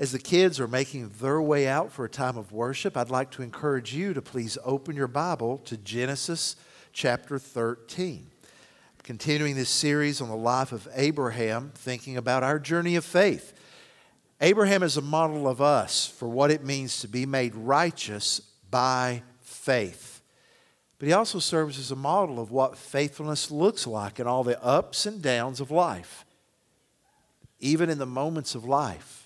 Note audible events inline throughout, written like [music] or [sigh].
As the kids are making their way out for a time of worship, I'd like to encourage you to please open your Bible to Genesis chapter 13. Continuing this series on the life of Abraham, thinking about our journey of faith. Abraham is a model of us for what it means to be made righteous by faith. But he also serves as a model of what faithfulness looks like in all the ups and downs of life. Even in the moments of life,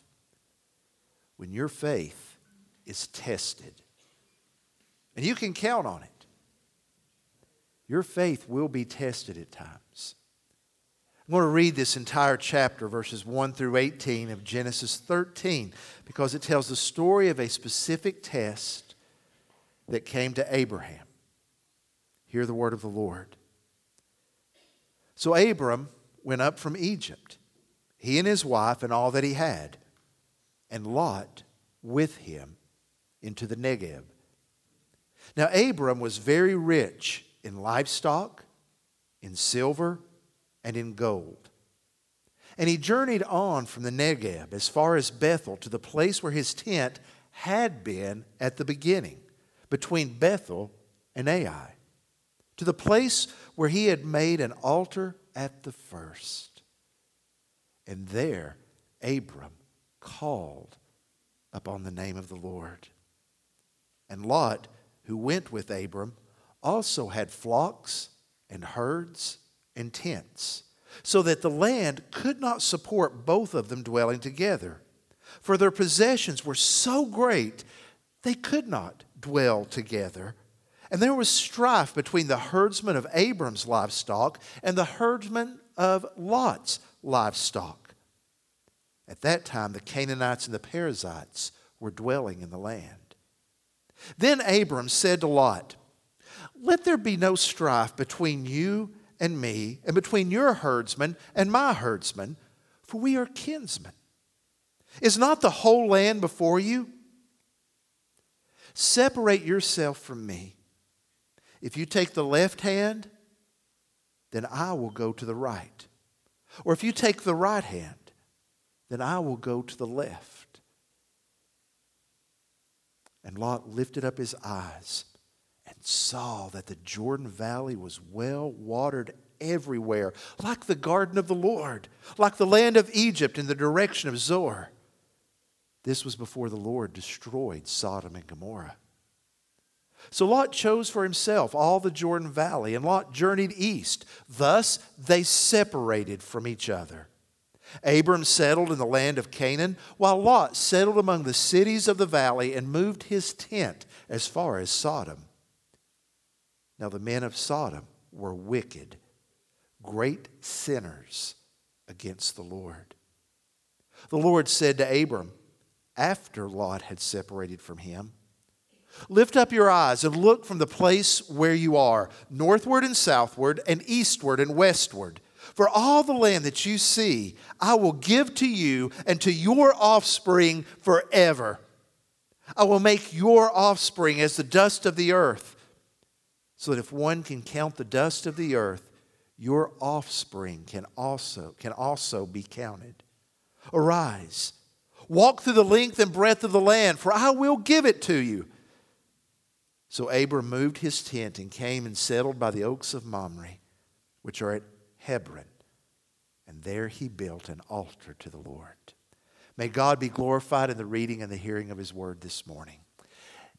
when your faith is tested. And you can count on it. Your faith will be tested at times. I'm going to read this entire chapter, verses 1 through 18 of Genesis 13, because it tells the story of a specific test that came to Abraham. Hear the word of the Lord. So Abram went up from Egypt, he and his wife and all that he had and Lot with him into the Negev. Now, Abram was very rich in livestock, in silver, and in gold. And he journeyed on from the Negev as far as Bethel to the place where his tent had been at the beginning, between Bethel and Ai, to the place where he had made an altar at the first. And there Abram called upon the name of the Lord. And Lot, who went with Abram, also had flocks and herds and tents, so that the land could not support both of them dwelling together. For their possessions were so great, they could not dwell together. And there was strife between the herdsmen of Abram's livestock and the herdsmen of Lot's livestock. At that time, the Canaanites and the Perizzites were dwelling in the land. Then Abram said to Lot, Let there be no strife between you and me, and between your herdsmen and my herdsmen, for we are kinsmen. Is not the whole land before you? Separate yourself from me. If you take the left hand, then I will go to the right. Or if you take the right hand, then I will go to the left. And Lot lifted up his eyes and saw that the Jordan Valley was well watered everywhere, like the garden of the Lord, like the land of Egypt in the direction of Zoar. This was before the Lord destroyed Sodom and Gomorrah. So Lot chose for himself all the Jordan Valley, and Lot journeyed east. Thus they separated from each other. Abram settled in the land of Canaan, while Lot settled among the cities of the valley and moved his tent as far as Sodom. Now the men of Sodom were wicked, great sinners against the Lord. The Lord said to Abram, after Lot had separated from him, Lift up your eyes and look from the place where you are, northward and southward, and eastward and westward for all the land that you see, I will give to you and to your offspring forever. I will make your offspring as the dust of the earth, so that if one can count the dust of the earth, your offspring can also, can also be counted. Arise, walk through the length and breadth of the land, for I will give it to you. So Abram moved his tent and came and settled by the oaks of Mamre, which are at Hebron, and there he built an altar to the Lord. May God be glorified in the reading and the hearing of his word this morning.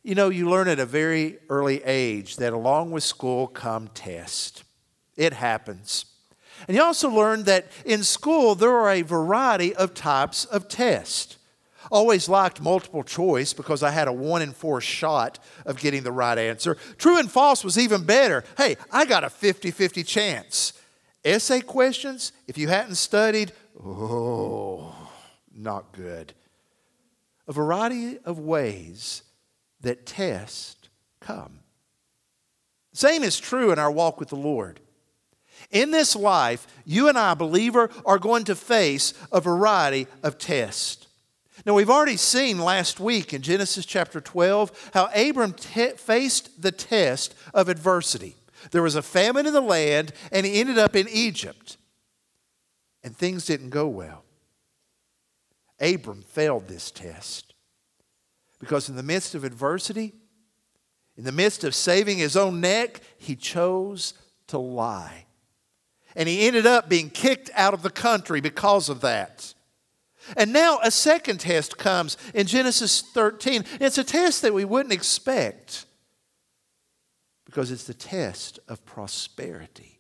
You know, you learn at a very early age that along with school come tests. It happens. And you also learn that in school there are a variety of types of tests. Always liked multiple choice because I had a one in four shot of getting the right answer. True and false was even better. Hey, I got a 50 50 chance. Essay questions, if you hadn't studied, oh, not good. A variety of ways that test come. Same is true in our walk with the Lord. In this life, you and I, believer, are going to face a variety of tests. Now, we've already seen last week in Genesis chapter 12 how Abram faced the test of adversity. There was a famine in the land, and he ended up in Egypt. And things didn't go well. Abram failed this test because, in the midst of adversity, in the midst of saving his own neck, he chose to lie. And he ended up being kicked out of the country because of that. And now a second test comes in Genesis 13. It's a test that we wouldn't expect because it's the test of prosperity.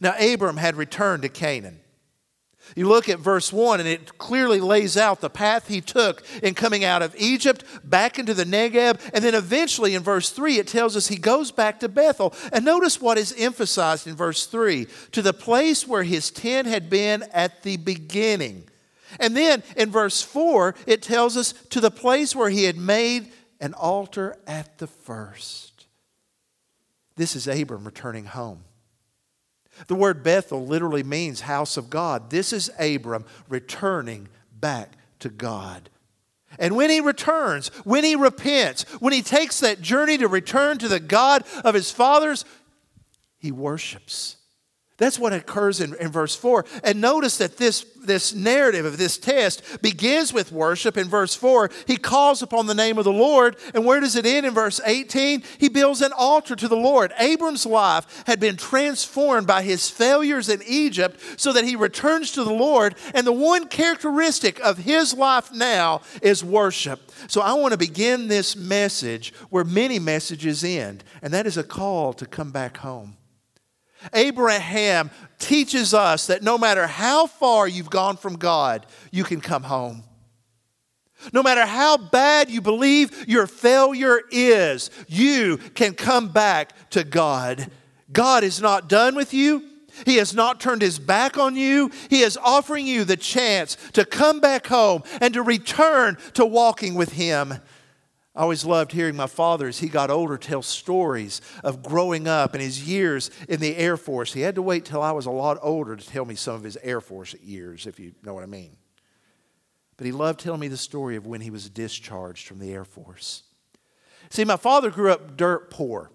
Now, Abram had returned to Canaan. You look at verse 1, and it clearly lays out the path he took in coming out of Egypt back into the Negeb. And then eventually in verse 3, it tells us he goes back to Bethel. And notice what is emphasized in verse 3 to the place where his tent had been at the beginning. And then in verse 4, it tells us to the place where he had made an altar at the first. This is Abram returning home. The word Bethel literally means house of God. This is Abram returning back to God. And when he returns, when he repents, when he takes that journey to return to the God of his fathers, he worships. That's what occurs in, in verse 4. And notice that this, this narrative of this test begins with worship. In verse 4, he calls upon the name of the Lord. And where does it end? In verse 18, he builds an altar to the Lord. Abram's life had been transformed by his failures in Egypt so that he returns to the Lord. And the one characteristic of his life now is worship. So I want to begin this message where many messages end, and that is a call to come back home. Abraham teaches us that no matter how far you've gone from God, you can come home. No matter how bad you believe your failure is, you can come back to God. God is not done with you. He has not turned his back on you. He is offering you the chance to come back home and to return to walking with Him. I always loved hearing my father, as he got older, tell stories of growing up and his years in the Air Force. He had to wait till I was a lot older to tell me some of his Air Force years, if you know what I mean. But he loved telling me the story of when he was discharged from the Air Force. See, my father grew up dirt poor.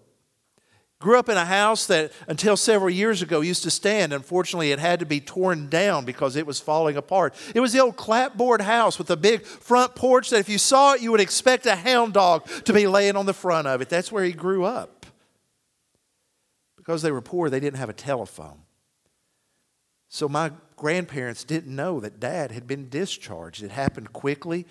Grew up in a house that until several years ago used to stand. Unfortunately, it had to be torn down because it was falling apart. It was the old clapboard house with a big front porch that if you saw it, you would expect a hound dog to be laying on the front of it. That's where he grew up. Because they were poor, they didn't have a telephone. So my grandparents didn't know that dad had been discharged. It happened quickly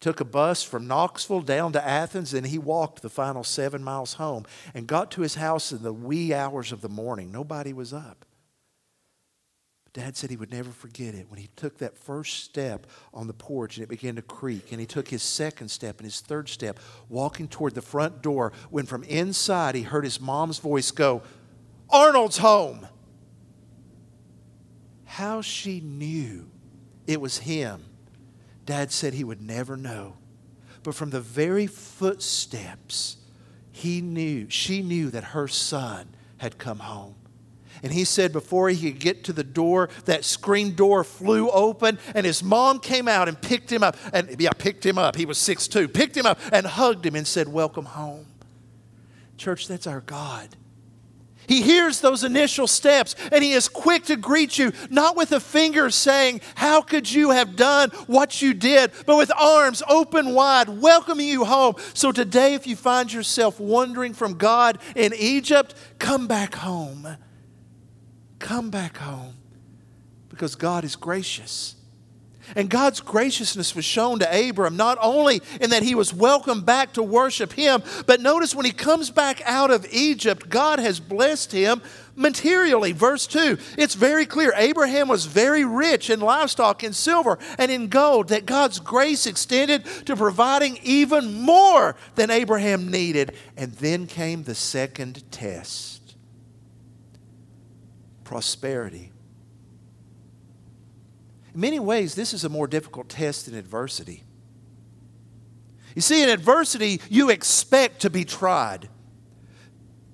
took a bus from Knoxville down to Athens, and he walked the final seven miles home and got to his house in the wee hours of the morning. Nobody was up. Dad said he would never forget it when he took that first step on the porch and it began to creak. And he took his second step and his third step, walking toward the front door, when from inside he heard his mom's voice go, Arnold's home. How she knew it was him Dad said he would never know. But from the very footsteps, he knew, she knew that her son had come home. And he said before he could get to the door, that screen door flew open, and his mom came out and picked him up. And yeah, picked him up. He was six two. Picked him up and hugged him and said, Welcome home. Church, that's our God. He hears those initial steps and he is quick to greet you, not with a finger saying, How could you have done what you did, but with arms open wide, welcoming you home. So today, if you find yourself wandering from God in Egypt, come back home. Come back home because God is gracious. And God's graciousness was shown to Abram not only in that he was welcomed back to worship him, but notice when he comes back out of Egypt, God has blessed him materially. Verse 2, it's very clear Abraham was very rich in livestock, in silver, and in gold, that God's grace extended to providing even more than Abraham needed. And then came the second test prosperity. In many ways, this is a more difficult test than adversity. You see, in adversity, you expect to be tried.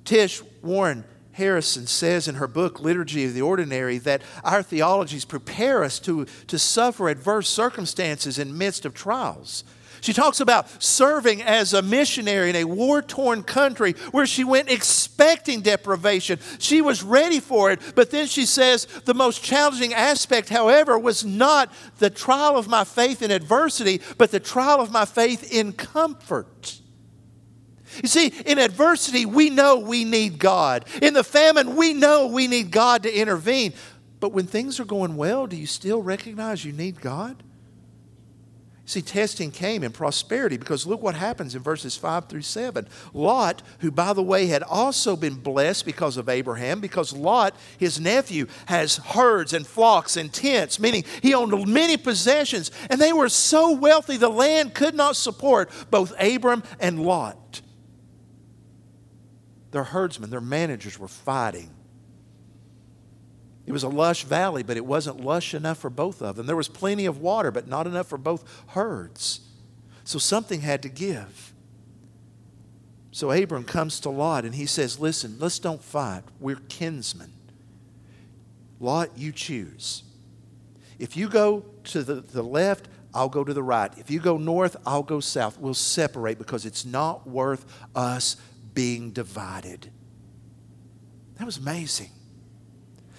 Tish Warren Harrison says in her book, Liturgy of the Ordinary, that our theologies prepare us to, to suffer adverse circumstances in midst of trials. She talks about serving as a missionary in a war torn country where she went expecting deprivation. She was ready for it, but then she says the most challenging aspect, however, was not the trial of my faith in adversity, but the trial of my faith in comfort. You see, in adversity, we know we need God. In the famine, we know we need God to intervene. But when things are going well, do you still recognize you need God? See, testing came in prosperity because look what happens in verses 5 through 7. Lot, who by the way had also been blessed because of Abraham, because Lot, his nephew, has herds and flocks and tents, meaning he owned many possessions, and they were so wealthy the land could not support both Abram and Lot. Their herdsmen, their managers were fighting it was a lush valley, but it wasn't lush enough for both of them. There was plenty of water, but not enough for both herds. So something had to give. So Abram comes to Lot and he says, Listen, let's don't fight. We're kinsmen. Lot, you choose. If you go to the, the left, I'll go to the right. If you go north, I'll go south. We'll separate because it's not worth us being divided. That was amazing.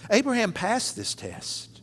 Abraham passed this test.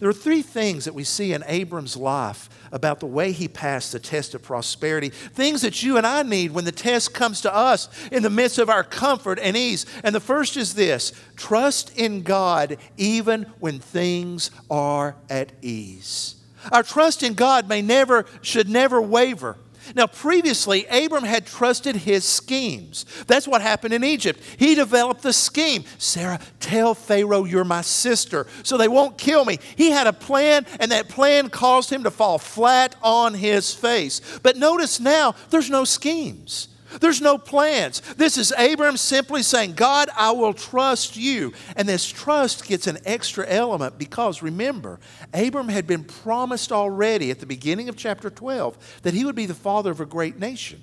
There are three things that we see in Abram's life about the way he passed the test of prosperity. Things that you and I need when the test comes to us in the midst of our comfort and ease. And the first is this trust in God even when things are at ease. Our trust in God may never, should never waver. Now, previously, Abram had trusted his schemes. That's what happened in Egypt. He developed the scheme Sarah, tell Pharaoh you're my sister so they won't kill me. He had a plan, and that plan caused him to fall flat on his face. But notice now, there's no schemes. There's no plans. This is Abram simply saying, God, I will trust you. And this trust gets an extra element because remember, Abram had been promised already at the beginning of chapter 12 that he would be the father of a great nation.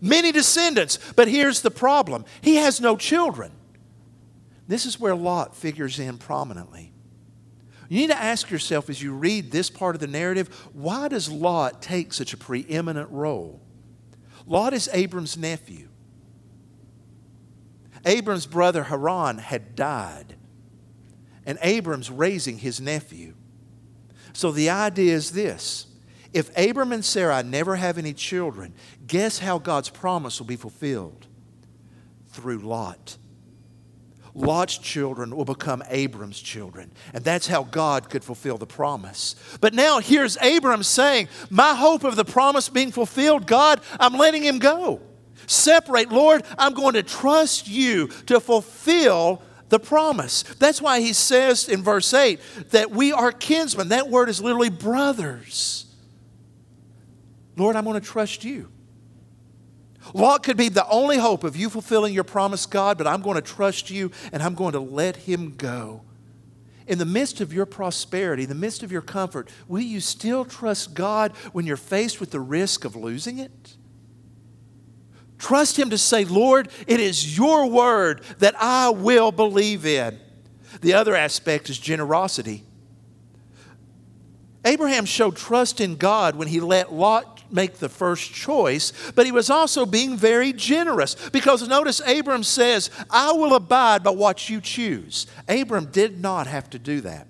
Many descendants, but here's the problem he has no children. This is where Lot figures in prominently. You need to ask yourself as you read this part of the narrative why does Lot take such a preeminent role? Lot is Abram's nephew. Abram's brother Haran had died, and Abram's raising his nephew. So the idea is this if Abram and Sarai never have any children, guess how God's promise will be fulfilled? Through Lot. Lot's children will become Abram's children. And that's how God could fulfill the promise. But now here's Abram saying, My hope of the promise being fulfilled, God, I'm letting him go. Separate, Lord, I'm going to trust you to fulfill the promise. That's why he says in verse 8 that we are kinsmen. That word is literally brothers. Lord, I'm going to trust you. Lot could be the only hope of you fulfilling your promise, God, but I'm going to trust you and I'm going to let him go. In the midst of your prosperity, in the midst of your comfort, will you still trust God when you're faced with the risk of losing it? Trust Him to say, Lord, it is your word that I will believe in. The other aspect is generosity. Abraham showed trust in God when he let Lot make the first choice, but he was also being very generous because notice Abram says, I will abide by what you choose. Abram did not have to do that.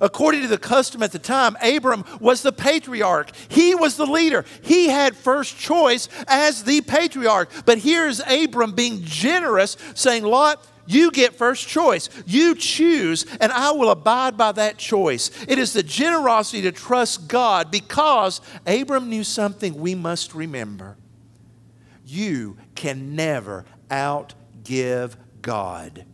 According to the custom at the time, Abram was the patriarch. He was the leader. He had first choice as the patriarch. But here's Abram being generous, saying, Lot, you get first choice. You choose, and I will abide by that choice. It is the generosity to trust God because Abram knew something we must remember. You can never outgive God.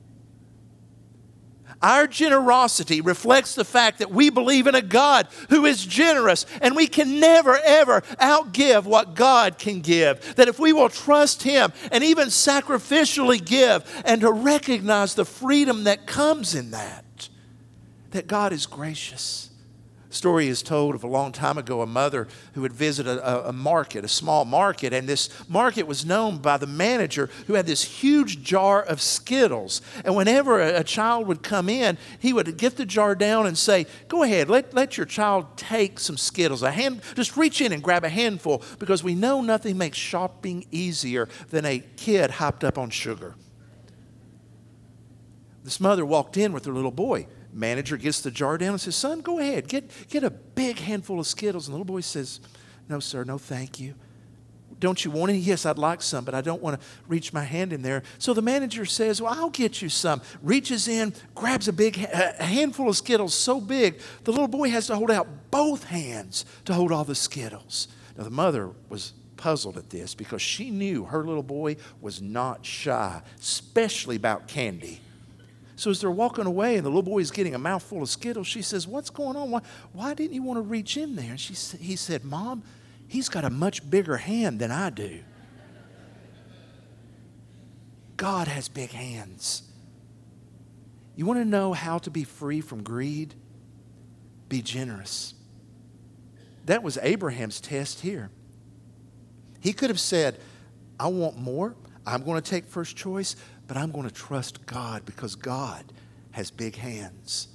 Our generosity reflects the fact that we believe in a God who is generous, and we can never, ever outgive what God can give. That if we will trust Him and even sacrificially give, and to recognize the freedom that comes in that, that God is gracious. Story is told of a long time ago a mother who would visit a, a, market, a small market, and this market was known by the manager who had this huge jar of Skittles. And whenever a, a child would come in, he would get the jar down and say, Go ahead, let, let your child take some Skittles. A hand, just reach in and grab a handful because we know nothing makes shopping easier than a kid hopped up on sugar. This mother walked in with her little boy. Manager gets the jar down and says, Son, go ahead, get, get a big handful of Skittles. And the little boy says, No, sir, no, thank you. Don't you want any? Yes, I'd like some, but I don't want to reach my hand in there. So the manager says, Well, I'll get you some. Reaches in, grabs a big a handful of Skittles so big, the little boy has to hold out both hands to hold all the Skittles. Now, the mother was puzzled at this because she knew her little boy was not shy, especially about candy. So as they're walking away and the little boy is getting a mouthful of Skittles, she says, What's going on? Why, why didn't you want to reach in there? And she, he said, Mom, he's got a much bigger hand than I do. God has big hands. You want to know how to be free from greed? Be generous. That was Abraham's test here. He could have said, I want more. I'm going to take first choice but I'm going to trust God because God has big hands.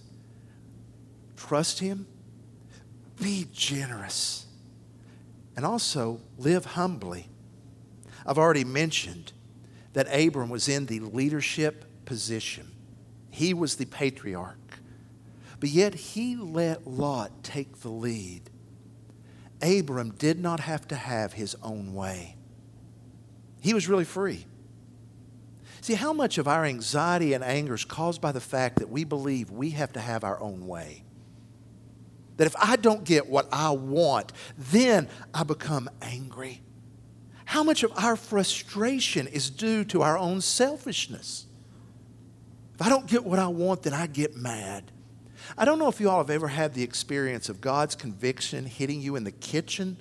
Trust Him, be generous, and also live humbly. I've already mentioned that Abram was in the leadership position, he was the patriarch. But yet he let Lot take the lead. Abram did not have to have his own way. He was really free. See, how much of our anxiety and anger is caused by the fact that we believe we have to have our own way? That if I don't get what I want, then I become angry. How much of our frustration is due to our own selfishness? If I don't get what I want, then I get mad. I don't know if you all have ever had the experience of God's conviction hitting you in the kitchen,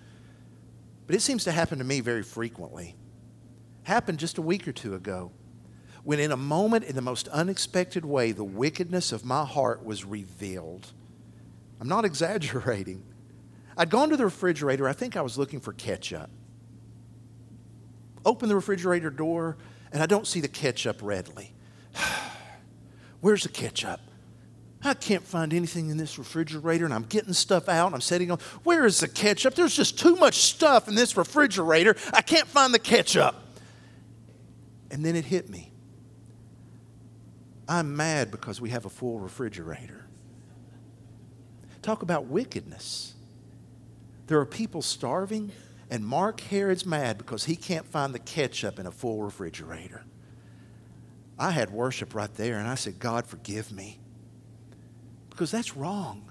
but it seems to happen to me very frequently. Happened just a week or two ago when in a moment, in the most unexpected way, the wickedness of my heart was revealed. I'm not [laughs] exaggerating. I'd gone to the refrigerator, I think I was looking for ketchup. Open the refrigerator door, and I don't see the ketchup readily. [sighs] Where's the ketchup? I can't find anything in this refrigerator, and I'm getting stuff out, and I'm setting on. Where is the ketchup? There's just too much stuff in this refrigerator. I can't find the ketchup. And then it hit me. I'm mad because we have a full refrigerator. Talk about wickedness. There are people starving, and Mark Herod's mad because he can't find the ketchup in a full refrigerator. I had worship right there, and I said, God, forgive me. Because that's wrong.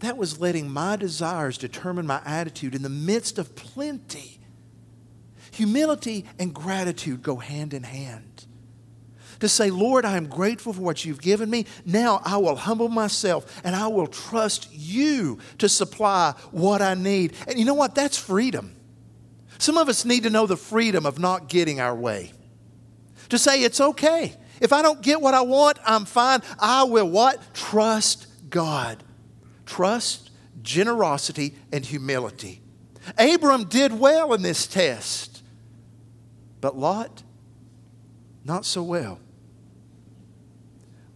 That was letting my desires determine my attitude in the midst of plenty. Humility and gratitude go hand in hand to say, Lord, I am grateful for what you've given me. Now I will humble myself and I will trust you to supply what I need. And you know what? That's freedom. Some of us need to know the freedom of not getting our way. To say, it's okay. If I don't get what I want, I'm fine. I will what? Trust God. Trust, generosity, and humility. Abram did well in this test, but Lot, not so well.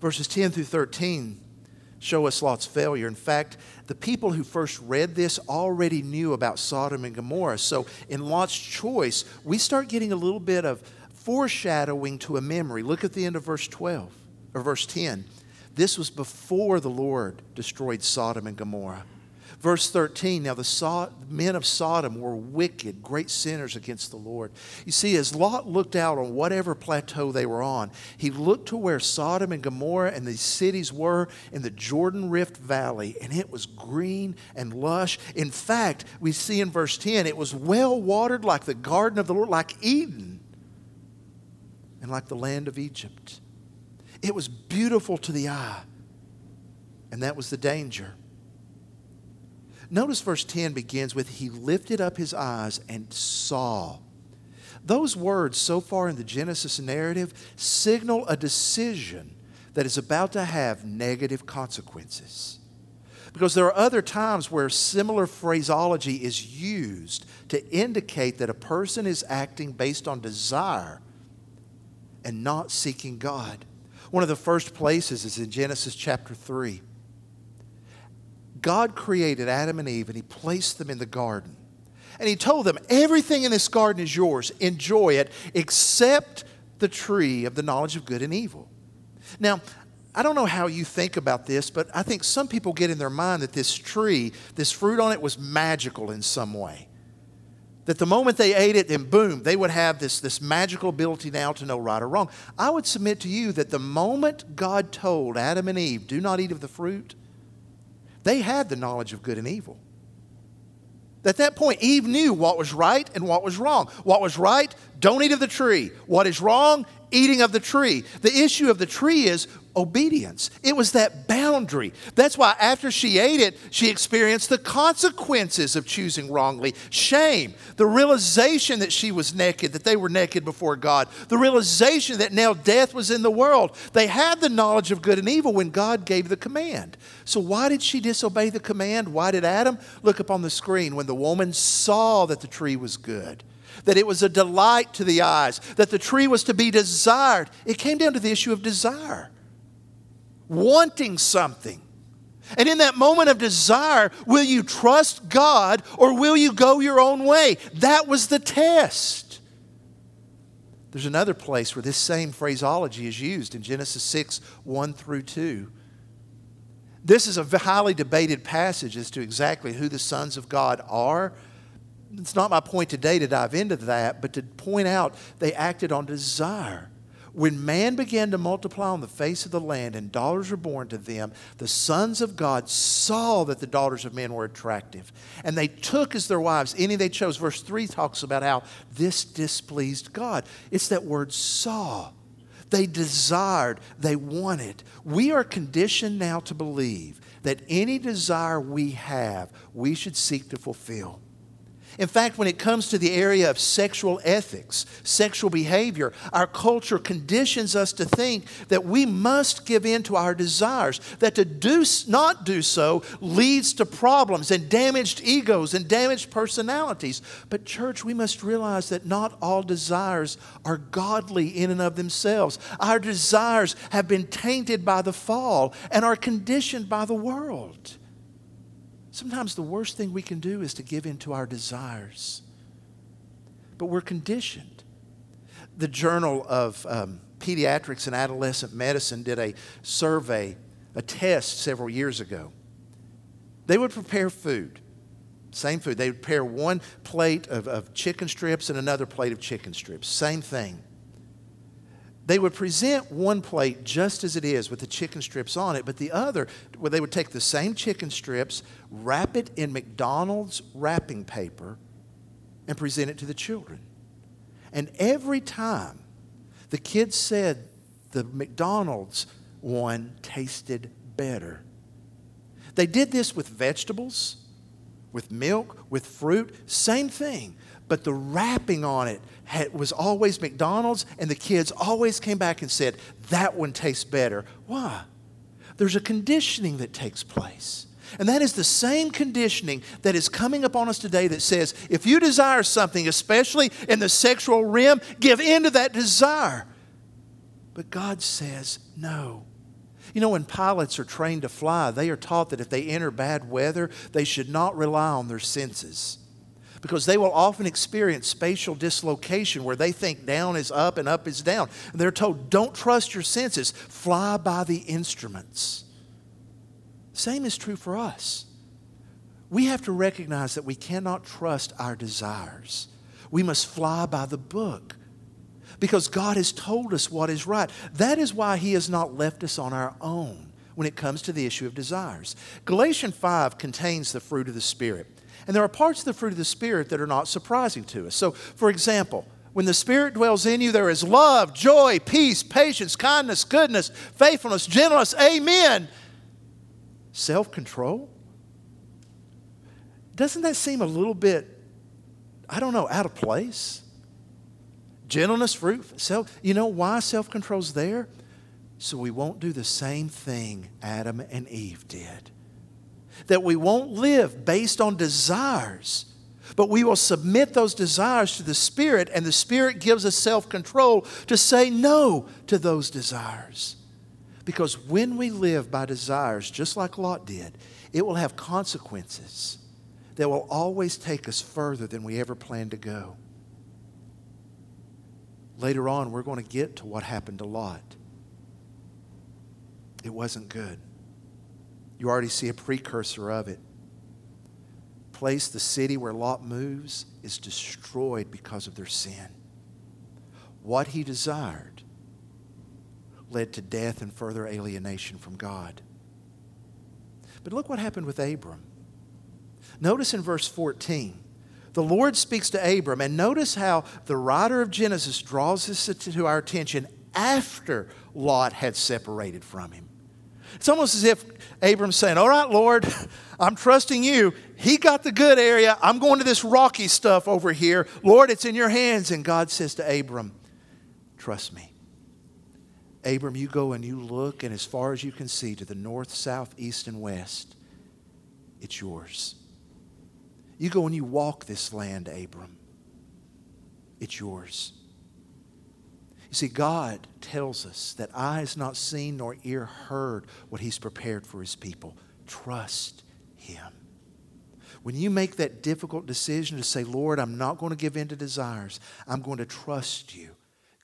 Verses 10 through 13 show us Lot's failure. In fact, the people who first read this already knew about Sodom and Gomorrah. So in Lot's choice, we start getting a little bit of foreshadowing to a memory. Look at the end of verse 12 or verse 10. This was before the Lord destroyed Sodom and Gomorrah. Verse 13 Now the men of Sodom were wicked, great sinners against the Lord. You see, as Lot looked out on whatever plateau they were on, he looked to where Sodom and Gomorrah and these cities were in the Jordan Rift Valley, and it was green and lush. In fact, we see in verse 10, it was well watered like the garden of the Lord, like Eden, and like the land of Egypt. It was beautiful to the eye, and that was the danger. Notice verse 10 begins with, He lifted up his eyes and saw. Those words, so far in the Genesis narrative, signal a decision that is about to have negative consequences. Because there are other times where similar phraseology is used to indicate that a person is acting based on desire and not seeking God. One of the first places is in Genesis chapter 3. God created Adam and Eve and he placed them in the garden. And he told them, Everything in this garden is yours. Enjoy it, except the tree of the knowledge of good and evil. Now, I don't know how you think about this, but I think some people get in their mind that this tree, this fruit on it, was magical in some way. That the moment they ate it, and boom, they would have this, this magical ability now to know right or wrong. I would submit to you that the moment God told Adam and Eve, do not eat of the fruit, they had the knowledge of good and evil. At that point, Eve knew what was right and what was wrong. What was right, don't eat of the tree. What is wrong, eating of the tree. The issue of the tree is obedience. It was that boundary. That's why after she ate it, she experienced the consequences of choosing wrongly shame, the realization that she was naked, that they were naked before God, the realization that now death was in the world. They had the knowledge of good and evil when God gave the command. So, why did she disobey the command? Why did Adam look up on the screen when the woman saw that the tree was good? that it was a delight to the eyes, that the tree was to be desired. It came down to the issue of desire wanting something. And in that moment of desire, will you trust God or will you go your own way? That was the test. There's another place where this same phraseology is used in Genesis 6 1 through 2. This is a highly debated passage as to exactly who the sons of God are. It's not my point today to dive into that, but to point out they acted on desire. When man began to multiply on the face of the land and daughters were born to them, the sons of God saw that the daughters of men were attractive. And they took as their wives any they chose. Verse 3 talks about how this displeased God. It's that word saw. They desired, they wanted. We are conditioned now to believe that any desire we have, we should seek to fulfill. In fact, when it comes to the area of sexual ethics, sexual behavior, our culture conditions us to think that we must give in to our desires, that to do, not do so leads to problems and damaged egos and damaged personalities. But, church, we must realize that not all desires are godly in and of themselves. Our desires have been tainted by the fall and are conditioned by the world. Sometimes the worst thing we can do is to give in to our desires. But we're conditioned. The Journal of um, Pediatrics and Adolescent Medicine did a survey, a test several years ago. They would prepare food, same food. They would pair one plate of, of chicken strips and another plate of chicken strips, same thing they would present one plate just as it is with the chicken strips on it, but the other, where they would take the same chicken strips, wrap it in McDonald's wrapping paper, and present it to the children. And every time the kids said the McDonald's one tasted better. They did this with vegetables, with milk, with fruit, same thing but the wrapping on it had, was always McDonald's, and the kids always came back and said, That one tastes better. Why? There's a conditioning that takes place. And that is the same conditioning that is coming upon us today that says, if you desire something, especially in the sexual realm, give in to that desire. But God says, no. You know, when pilots are trained to fly, they are taught that if they enter bad weather, they should not rely on their senses because they will often experience spatial dislocation where they think down is up and up is down. And they're told, don't trust your senses, fly by the instruments. Same is true for us. We have to recognize that we cannot trust our desires. We must fly by the book because God has told us what is right. That is why He has not left us on our own when it comes to the issue of desires. Galatians 5 contains the fruit of the Spirit. And there are parts of the fruit of the Spirit that are not surprising to us. So, for example, when the Spirit dwells in you, there is love, joy, peace, patience, kindness, goodness, faithfulness, gentleness, amen. Self control? Doesn't that seem a little bit, I don't know, out of place? Gentleness, fruit, self. You know why self control's there? So we won't do the same thing Adam and Eve did. that we won't live based on desires, but we will submit those desires to the Spirit, and the Spirit gives us self control to say no to those desires. Because when we live by desires, just like Lot did, it will have consequences that will always take us further than we ever planned to go. Later on, we're going to get to what happened to Lot. It wasn't good. You already see a precursor of it. Place, the city where Lot moves, is destroyed because of their sin. What he desired led to death and further alienation from God. But look what happened with Abram. Notice in verse 14, the Lord speaks to Abram, and notice how the writer of Genesis draws this to our attention after Lot had separated from him. It's almost as if Abram's saying, All right, Lord, [laughs] I'm trusting you. He got the good area. I'm going to this rocky stuff over here. Lord, it's in your hands. And God says to Abram, Trust me. Abram, you go and you look, and as far as you can see to the north, south, east, and west, it's yours. You go and you walk this land, Abram. It's yours. You see, God tells us that eye has not seen nor ear heard what He's prepared for His people. Trust Him. When you make that difficult decision to say, Lord, I'm not going to give in to desires, I'm going to trust you,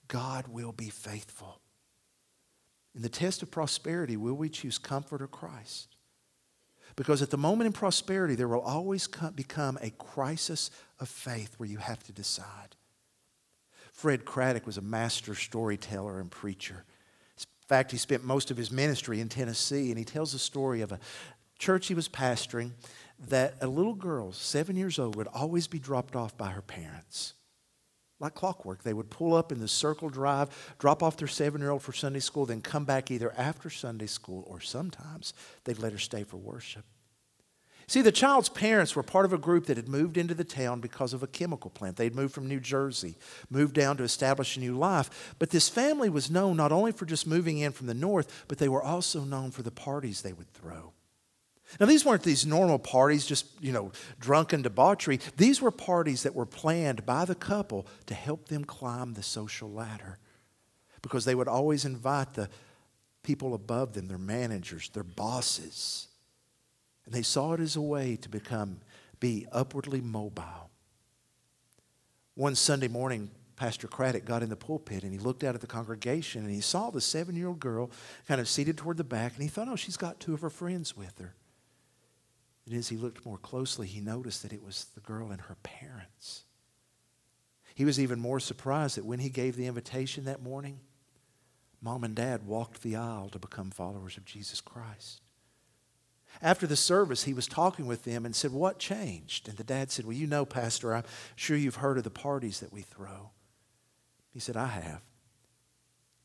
God will be faithful. In the test of prosperity, will we choose comfort or Christ? Because at the moment in prosperity, there will always come, become a crisis of faith where you have to decide. Fred Craddock was a master storyteller and preacher. In fact, he spent most of his ministry in Tennessee, and he tells the story of a church he was pastoring that a little girl, seven years old, would always be dropped off by her parents like clockwork. They would pull up in the circle drive, drop off their seven year old for Sunday school, then come back either after Sunday school or sometimes they'd let her stay for worship. See, the child's parents were part of a group that had moved into the town because of a chemical plant. They'd moved from New Jersey, moved down to establish a new life. But this family was known not only for just moving in from the north, but they were also known for the parties they would throw. Now, these weren't these normal parties, just, you know, drunken debauchery. These were parties that were planned by the couple to help them climb the social ladder because they would always invite the people above them, their managers, their bosses. And they saw it as a way to become, be upwardly mobile. One Sunday morning, Pastor Craddock got in the pulpit and he looked out at the congregation and he saw the seven year old girl kind of seated toward the back and he thought, oh, she's got two of her friends with her. And as he looked more closely, he noticed that it was the girl and her parents. He was even more surprised that when he gave the invitation that morning, mom and dad walked the aisle to become followers of Jesus Christ. After the service, he was talking with them and said, What changed? And the dad said, Well, you know, Pastor, I'm sure you've heard of the parties that we throw. He said, I have.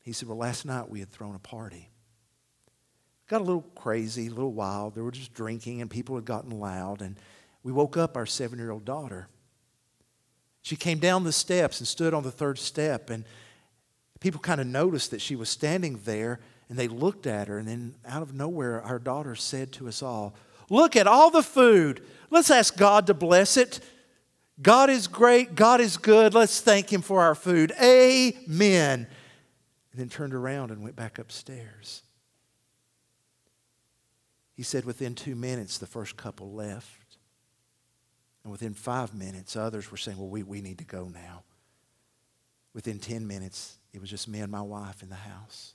He said, Well, last night we had thrown a party got a little crazy, a little wild. They were just drinking, and people had gotten loud. And we woke up our seven year old daughter. She came down the steps and stood on the third step, and people kind of noticed that she was standing there, and they looked at her. And then, out of nowhere, our daughter said to us all, Look at all the food. Let's ask God to bless it. God is great. God is good. Let's thank Him for our food. Amen. And then turned around and went back upstairs. He said within two minutes, the first couple left. And within five minutes, others were saying, Well, we, we need to go now. Within 10 minutes, it was just me and my wife in the house.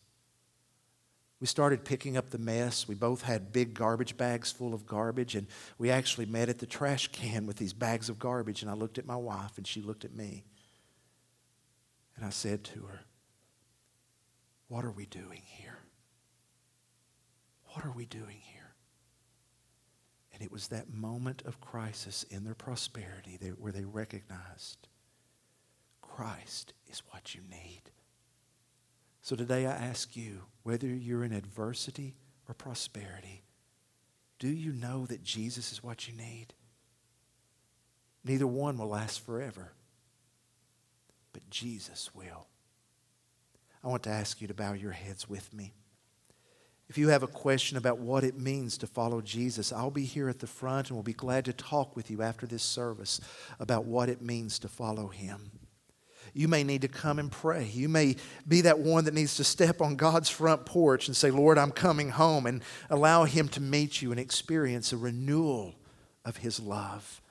We started picking up the mess. We both had big garbage bags full of garbage, and we actually met at the trash can with these bags of garbage. And I looked at my wife, and she looked at me. And I said to her, What are we doing here? What are we doing here? And it was that moment of crisis in their prosperity where they recognized Christ is what you need. So today I ask you, whether you're in adversity or prosperity, do you know that Jesus is what you need? Neither one will last forever, but Jesus will. I want to ask you to bow your heads with me. If you have a question about what it means to follow Jesus, I'll be here at the front and we'll be glad to talk with you after this service about what it means to follow Him. You may need to come and pray. You may be that one that needs to step on God's front porch and say, Lord, I'm coming home, and allow Him to meet you and experience a renewal of His love.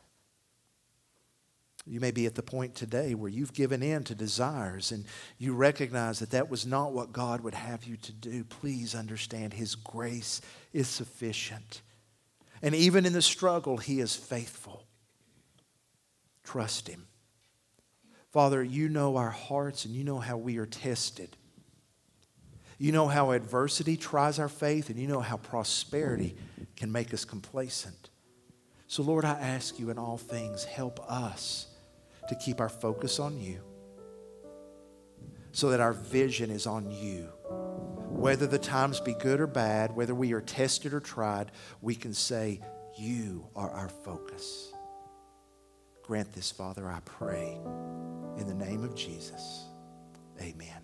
You may be at the point today where you've given in to desires and you recognize that that was not what God would have you to do. Please understand His grace is sufficient. And even in the struggle, He is faithful. Trust Him. Father, you know our hearts and you know how we are tested. You know how adversity tries our faith, and you know how prosperity can make us complacent. So, Lord, I ask you in all things, help us to keep our focus on you so that our vision is on you. Whether the times be good or bad, whether we are tested or tried, we can say, You are our focus. Grant this, Father, I pray. In the name of Jesus, amen.